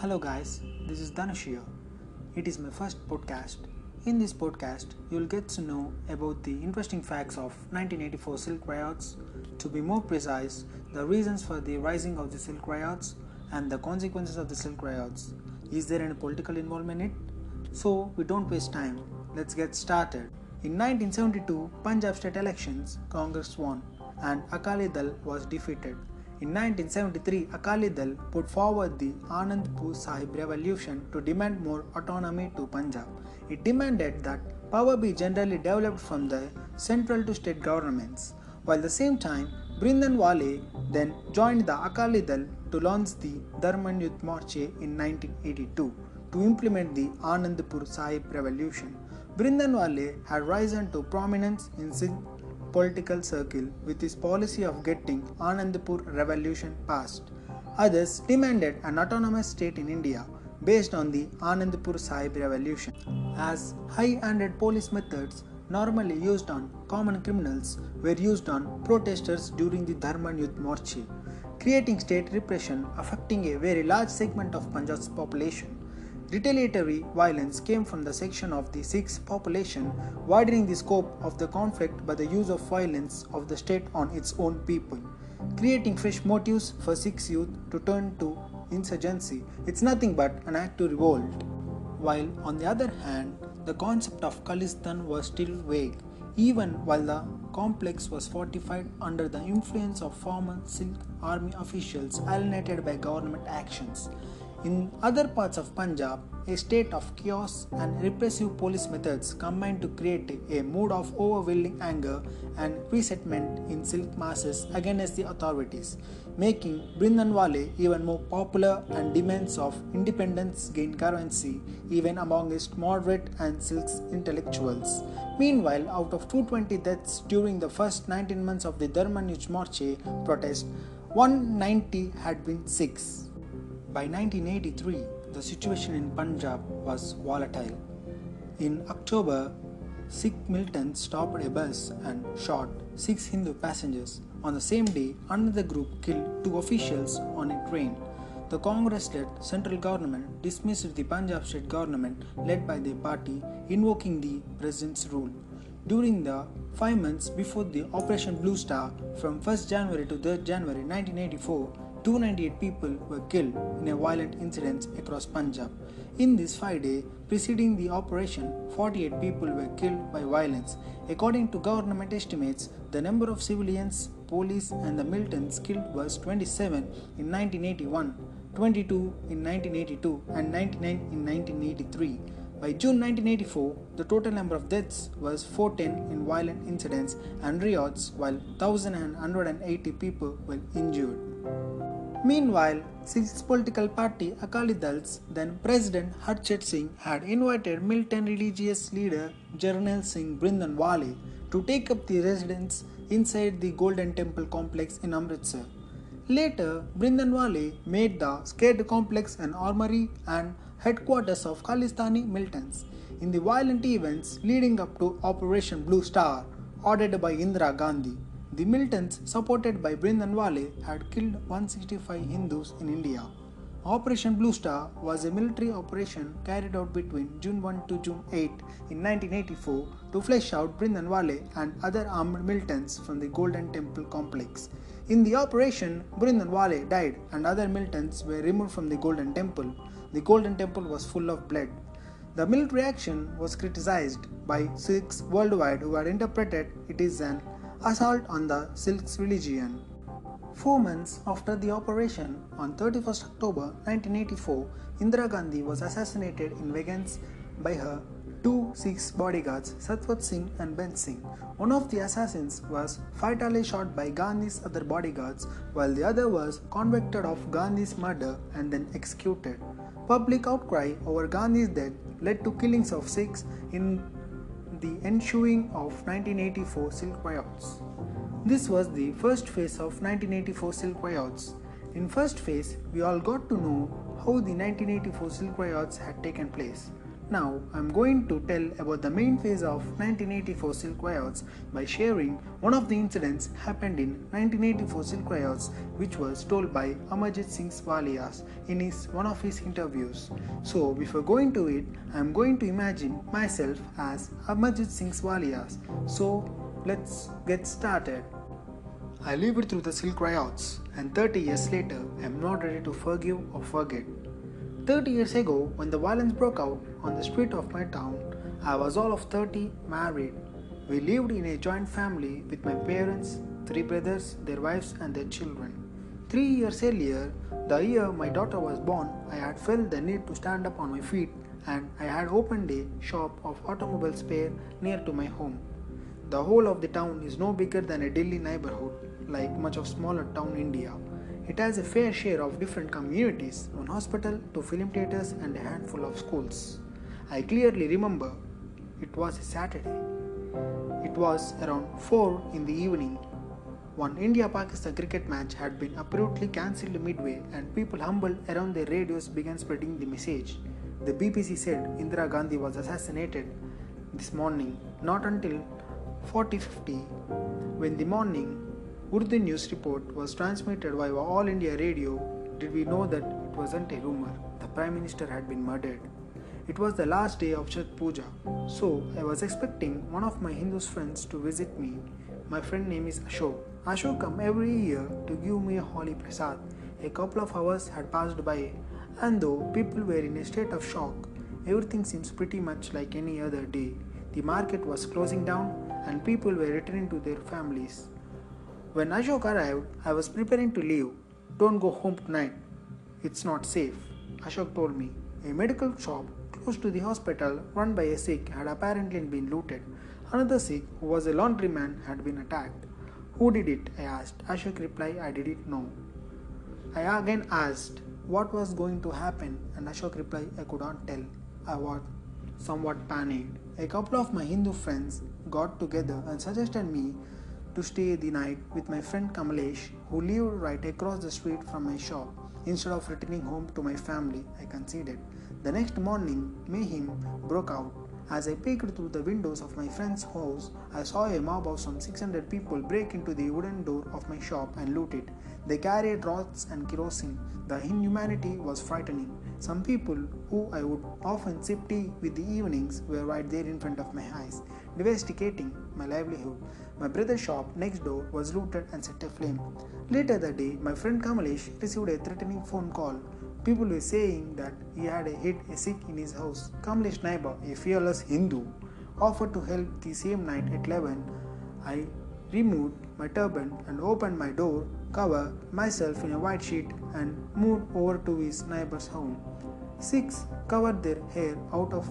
Hello, guys, this is Dhanush here. It is my first podcast. In this podcast, you'll get to know about the interesting facts of 1984 Sikh Riots, to be more precise, the reasons for the rising of the Sikh Riots and the consequences of the Sikh Riots. Is there any political involvement in it? So, we don't waste time. Let's get started. In 1972 Punjab state elections, Congress won and Akali Dal was defeated. In 1973, Akali Dal put forward the Anandpur Sahib revolution to demand more autonomy to Punjab. It demanded that power be generally developed from the central to state governments. While the same time, Bhindranwale then joined the Akali Dal to launch the Dharam Yudh Morcha in 1982 to implement the Anandpur Sahib revolution. Bhindranwale had risen to prominence in political circle with his policy of getting Anandpur revolution passed. Others demanded an autonomous state in India based on the Anandpur Sahib revolution. As high-handed police methods normally used on common criminals were used on protesters during the Dharam Yudh Morcha, creating state repression affecting a very large segment of Punjab's population. Retaliatory violence came from the section of the Sikh population, widening the scope of the conflict by the use of violence of the state on its own people, creating fresh motives for Sikh youth to turn to insurgency. It's nothing but an act to revolt. While on the other hand, the concept of Khalistan was still vague, even while the complex was fortified under the influence of former Sikh army officials alienated by government actions. In other parts of Punjab, a state of chaos and repressive police methods combined to create a mood of overwhelming anger and resentment in Sikh masses against the authorities, making Bhindranwale even more popular and demands of independence gain currency even amongst moderate and Sikh intellectuals. Meanwhile, out of 220 deaths during the first 19 months of the Dharam Yudh Morcha protest, 190 had been Sikhs. By 1983, the situation in Punjab was volatile. In October, Sikh militants stopped a bus and shot six Hindu passengers. On the same day, another group killed two officials on a train. The Congress led central government dismissed the Punjab state government led by the party, invoking the president's rule. During the five months before the Operation Blue Star, from 1st January to 3rd January 1984, 298 people were killed in a violent incident across Punjab. In this five days preceding the operation, 48 people were killed by violence. According to government estimates, the number of civilians, police, and the militants killed was 27 in 1981, 22 in 1982, and 99 in 1983. By June 1984, the total number of deaths was 410 in violent incidents and riots, while 1,180 people were injured. Meanwhile, Sikh's political party Akali Dal's then President Harchand Singh had invited militant religious leader Jarnail Singh Bhindranwale to take up the residence inside the Golden Temple complex in Amritsar. Later, Bhindranwale made the scared complex an armory and headquarters of Khalistani militants. In the violent events leading up to Operation Blue Star, ordered by Indira Gandhi, the militants, supported by Bhindranwale, had killed 165 Hindus in India. Operation Blue Star was a military operation carried out between June 1 to June 8 in 1984 to flush out Bhindranwale and other armed militants from the Golden Temple complex. In the operation, Bhindranwale died and other militants were removed from the Golden Temple. The Golden Temple was full of blood. The military action was criticized by Sikhs worldwide who had interpreted it as an assault on the Sikhs religion. Four months after the operation, on 31st October 1984, Indira Gandhi was assassinated in Vegas by her two Sikh bodyguards, Satwant Singh and Beant Singh. One of the assassins was fatally shot by Gandhi's other bodyguards, while the other was convicted of Gandhi's murder and then executed. Public outcry over Gandhi's death led to killings of Sikhs in the ensuing of 1984 Sikh Riots. This was the first phase of 1984 Sikh Riots. In first phase, we all got to know how the 1984 Sikh Riots had taken place. Now I'm going to tell about the main phase of 1984 Sikh Riots by sharing one of the incidents happened in 1984 Sikh Riots which was told by Amarjit Singh Walias in his one of his interviews. So before going to it, I'm going to imagine myself as Amarjit Singh Walias. So let's get started. I lived through the Sikh Riots and 30 years later I'm not ready to forgive or forget. 30 years ago, when the violence broke out on the street of my town, I was all of 30, married. We lived in a joint family with my parents, three brothers, their wives, and their children. Three years earlier, the year my daughter was born, I had felt the need to stand up on my feet and I had opened a shop of automobile spare near to my home. The whole of the town is no bigger than a Delhi neighborhood, like much of smaller town India. It has a fair share of different communities, one hospital, two film theaters, and a handful of schools. I clearly remember it was a Saturday. It was around 4 in the evening. One India Pakistan cricket match had been abruptly cancelled midway, and people humbled around their radios began spreading the message. The BBC said Indira Gandhi was assassinated this morning, not until 4050. When the morning Urdu news report was transmitted via All India Radio, did we know that it wasn't a rumor. The Prime Minister had been murdered. It was the last day of Chhath Puja, so I was expecting one of my Hindu friends to visit me. My friend name is Ashok. Ashok come every year to give me a holy prasad. A couple of hours had passed by, and though people were in a state of shock, everything seems pretty much like any other day. The market was closing down, and people were returning to their families. When Ashok arrived, I was preparing to leave. Don't go home tonight. It's not safe, Ashok told me. A medical shop close to the hospital, run by a Sikh, had apparently been looted. Another Sikh, who was a laundryman, had been attacked. Who did it? I asked. Ashok replied, I didn't know. I again asked what was going to happen, and Ashok replied, I could not tell. I was somewhat panicked. A couple of my Hindu friends got together and suggested me to stay the night with my friend Kamalesh, who lived right across the street from my shop. Instead of returning home to my family, I conceded. The next morning, mayhem broke out. As I peeked through the windows of my friend's house, I saw a mob of some 600 people break into the wooden door of my shop and loot it. They carried rods and kerosene. The inhumanity was frightening. Some people who I would often sip tea with the evenings were right there in front of my eyes, devastating my livelihood. My brother's shop next door was looted and set aflame. Later that day, my friend Kamalesh received a threatening phone call. People were saying that he had hid a Sikh in his house. Kamalesh Naiba, a fearless Hindu, offered to help the same night at 11. I removed my turban and opened my door cover myself in a white sheet and moved over to his neighbor's home. Sikhs covered their hair out of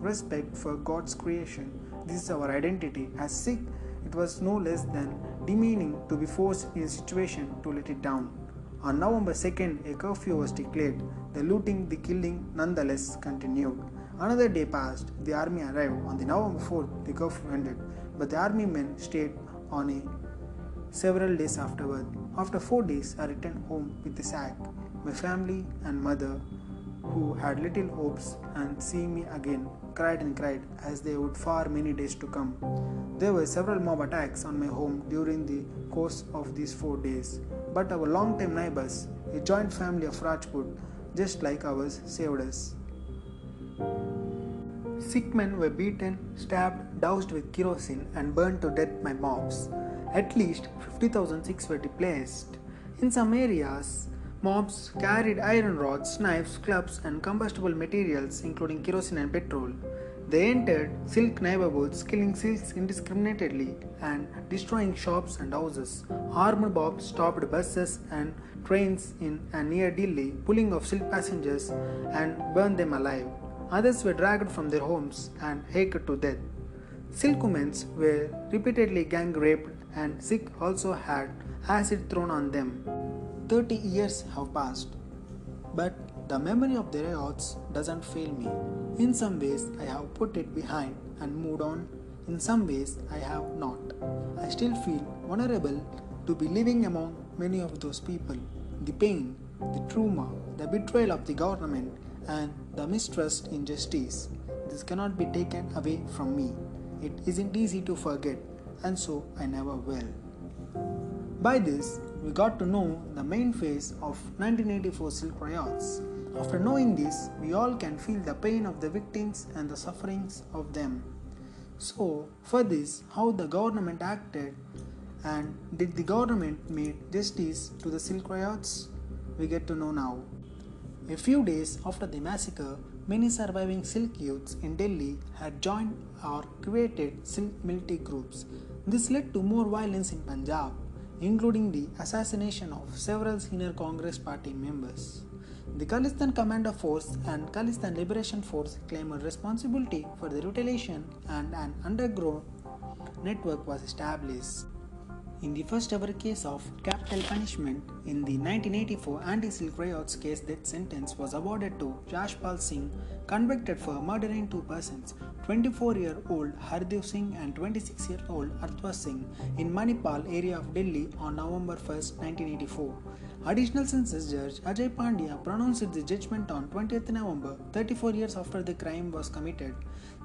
respect for God's creation. This is our identity. As Sikh, it was no less than demeaning to be forced in a situation to let it down. On November 2nd, a curfew was declared. The looting, the killing nonetheless continued. Another day passed. The army arrived. On the November 4th, the curfew ended. But the army men stayed on a several days afterward. After four days, I returned home with the sack. My family and mother who had little hopes and seeing me again cried and cried as they would for many days to come. There were several mob attacks on my home during the course of these four days, but our long-time neighbors, a joint family of Rajput, just like ours, saved us. Sikh men were beaten, stabbed, doused with kerosene, and burned to death by mobs. At least 50,000 Sikhs were displaced. In some areas, Mobs carried iron rods, knives, clubs, and combustible materials, including kerosene and petrol. They entered Sikh neighborhoods, killing Sikhs indiscriminately and destroying shops and houses. Armed mobs stopped buses and trains in and near Delhi, pulling off Sikh passengers and burned them alive. Others were dragged from their homes and hacked to death. Sikh women were repeatedly gang raped, and Sikh also had acid thrown on them. 30 years have passed, but the memory of the riots doesn't fail me. In some ways, I have put it behind and moved on. In some ways, I have not. I still feel vulnerable to be living among many of those people. The pain, the trauma, the betrayal of the government, and the mistrust in justice. this cannot be taken away from me. It isn't easy to forget, and so I never will. By this, we got to know the main phase of 1984 Sikh Riots. After knowing this, we all can feel the pain of the victims and the sufferings of them. So, for this, how the government acted and did the government make justice to the Sikh Riots? We get to know now. A few days after the massacre, many surviving Sikh youths in Delhi had joined or created Sikh militant groups. This led to more violence in Punjab, including the assassination of several senior Congress party members. The Khalistan Commando Force and Khalistan Liberation Force claimed responsibility for the retaliation and an underground network was established. In the first ever case of capital punishment in the 1984 anti-Sikh riots case death sentence was awarded to Yashpal Singh convicted for murdering two persons 24-year-old Hardev Singh and 26-year-old Artwa Singh in Manipal area of Delhi on November 1, 1984. Additional sessions judge Ajay Pandey pronounced the judgment on 20th November 34 years after the crime was committed.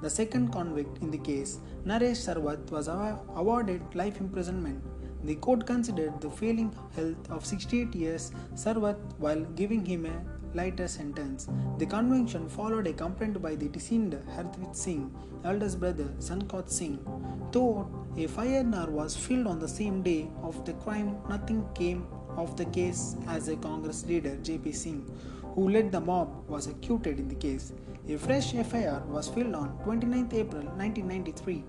The second convict in the case, Naresh Sehrawat, was awarded life imprisonment the court considered the failing health of 68 years Sehrawat while giving him a lighter sentence. The conviction followed a complaint by the deceased Hardeep Singh, eldest brother Santokh Singh. Though a fire was filled on the same day of the crime, nothing came of the case as a Congress leader JP Singh, who led the mob, was acquitted in the case. A fresh FIR was filed on 29 April 1993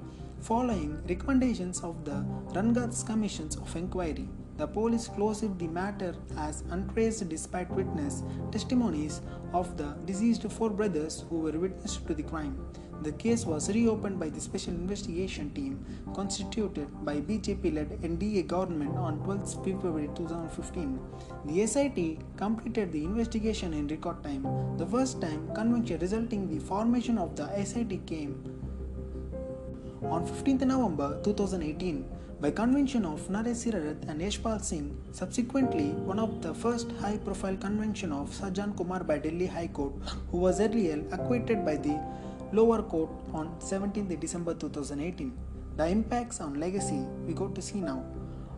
Following recommendations of the Ranga's commissions of inquiry, the police closed the matter as untraced despite witness testimonies of the deceased four brothers who were witness to the crime. The case was reopened by the Special Investigation Team constituted by BJP-led NDA government on 12 February 2015. The SIT completed the investigation in record time. The first time conviction resulting the formation of the SIT came on 15th November 2018 by convention of Naresh Sehrawat and Yashpal Singh, subsequently one of the first high-profile convention of Sajjan Kumar by Delhi High Court, who was earlier acquitted by the lower court on 17th December 2018. The impacts on legacy we got to see now.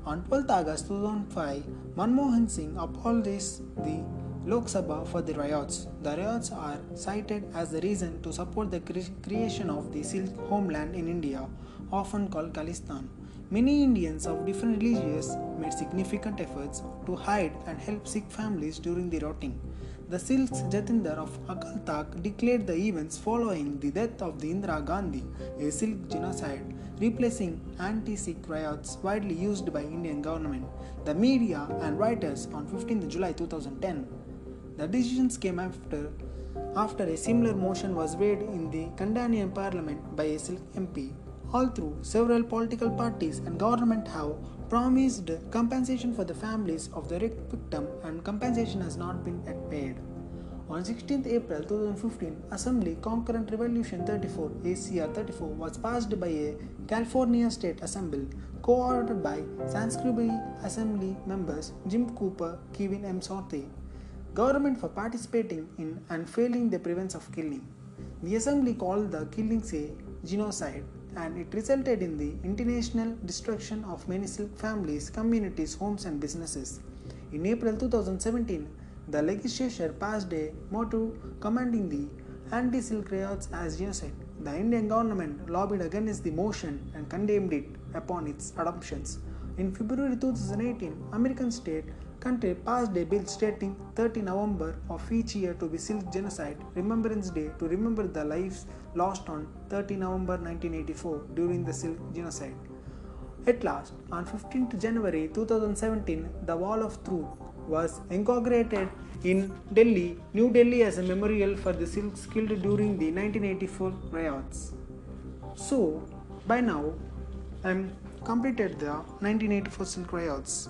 On 12th August 2005, Manmohan Singh apologized the Lok Sabha for the riots. The riots are cited as the reason to support the cre- creation of the Sikh homeland in India, often called Khalistan. Many Indians of different religions made significant efforts to hide and help Sikh families during the rioting. The Sikhs Jathedar of Akal Takht declared the events following the death of the Indira Gandhi a Sikh genocide, replacing anti-Sikh riots widely used by Indian government, the media and writers on 15 July 2010. The decisions came after after a similar motion was made in the Canadian Parliament by a Sikh MP. All through, several political parties and government have promised compensation for the families of the victim and compensation has not been paid. On 16th April 2015, Assembly Concurrent Resolution 34 ACR 34 was passed by a California State Assembly, co-authored by Sanskribari Assembly members Jim Cooper, Kevin M. Sorte, government for participating in and failing the prevention of killing. The assembly called the killings a genocide and it resulted in the international destruction of many Sikh families, communities, homes, and businesses. In April 2017, the legislature passed a motto commanding the anti Sikh riots as genocide. The Indian government lobbied against the motion and condemned it upon its adoptions. In February 2018, American state country passed a bill stating 30 November of each year to be Sikh Genocide Remembrance Day to remember the lives lost on 30 November 1984 during the Sikh Genocide. At last, on 15th January 2017, the Wall of Truth was inaugurated in Delhi, New Delhi as a memorial for the Sikhs killed during the 1984 riots. So, by now, I'm completed the 1984 Sikh riots.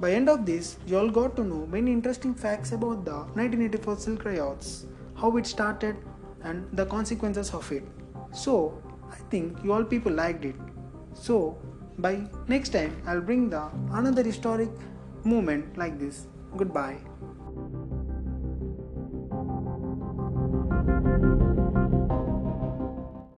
By end of this, you all got to know many interesting facts about the 1984 Sikh Riots, how it started, and the consequences of it. So, I think you all people liked it. So, by next time, I'll bring the another historic moment like this. Goodbye.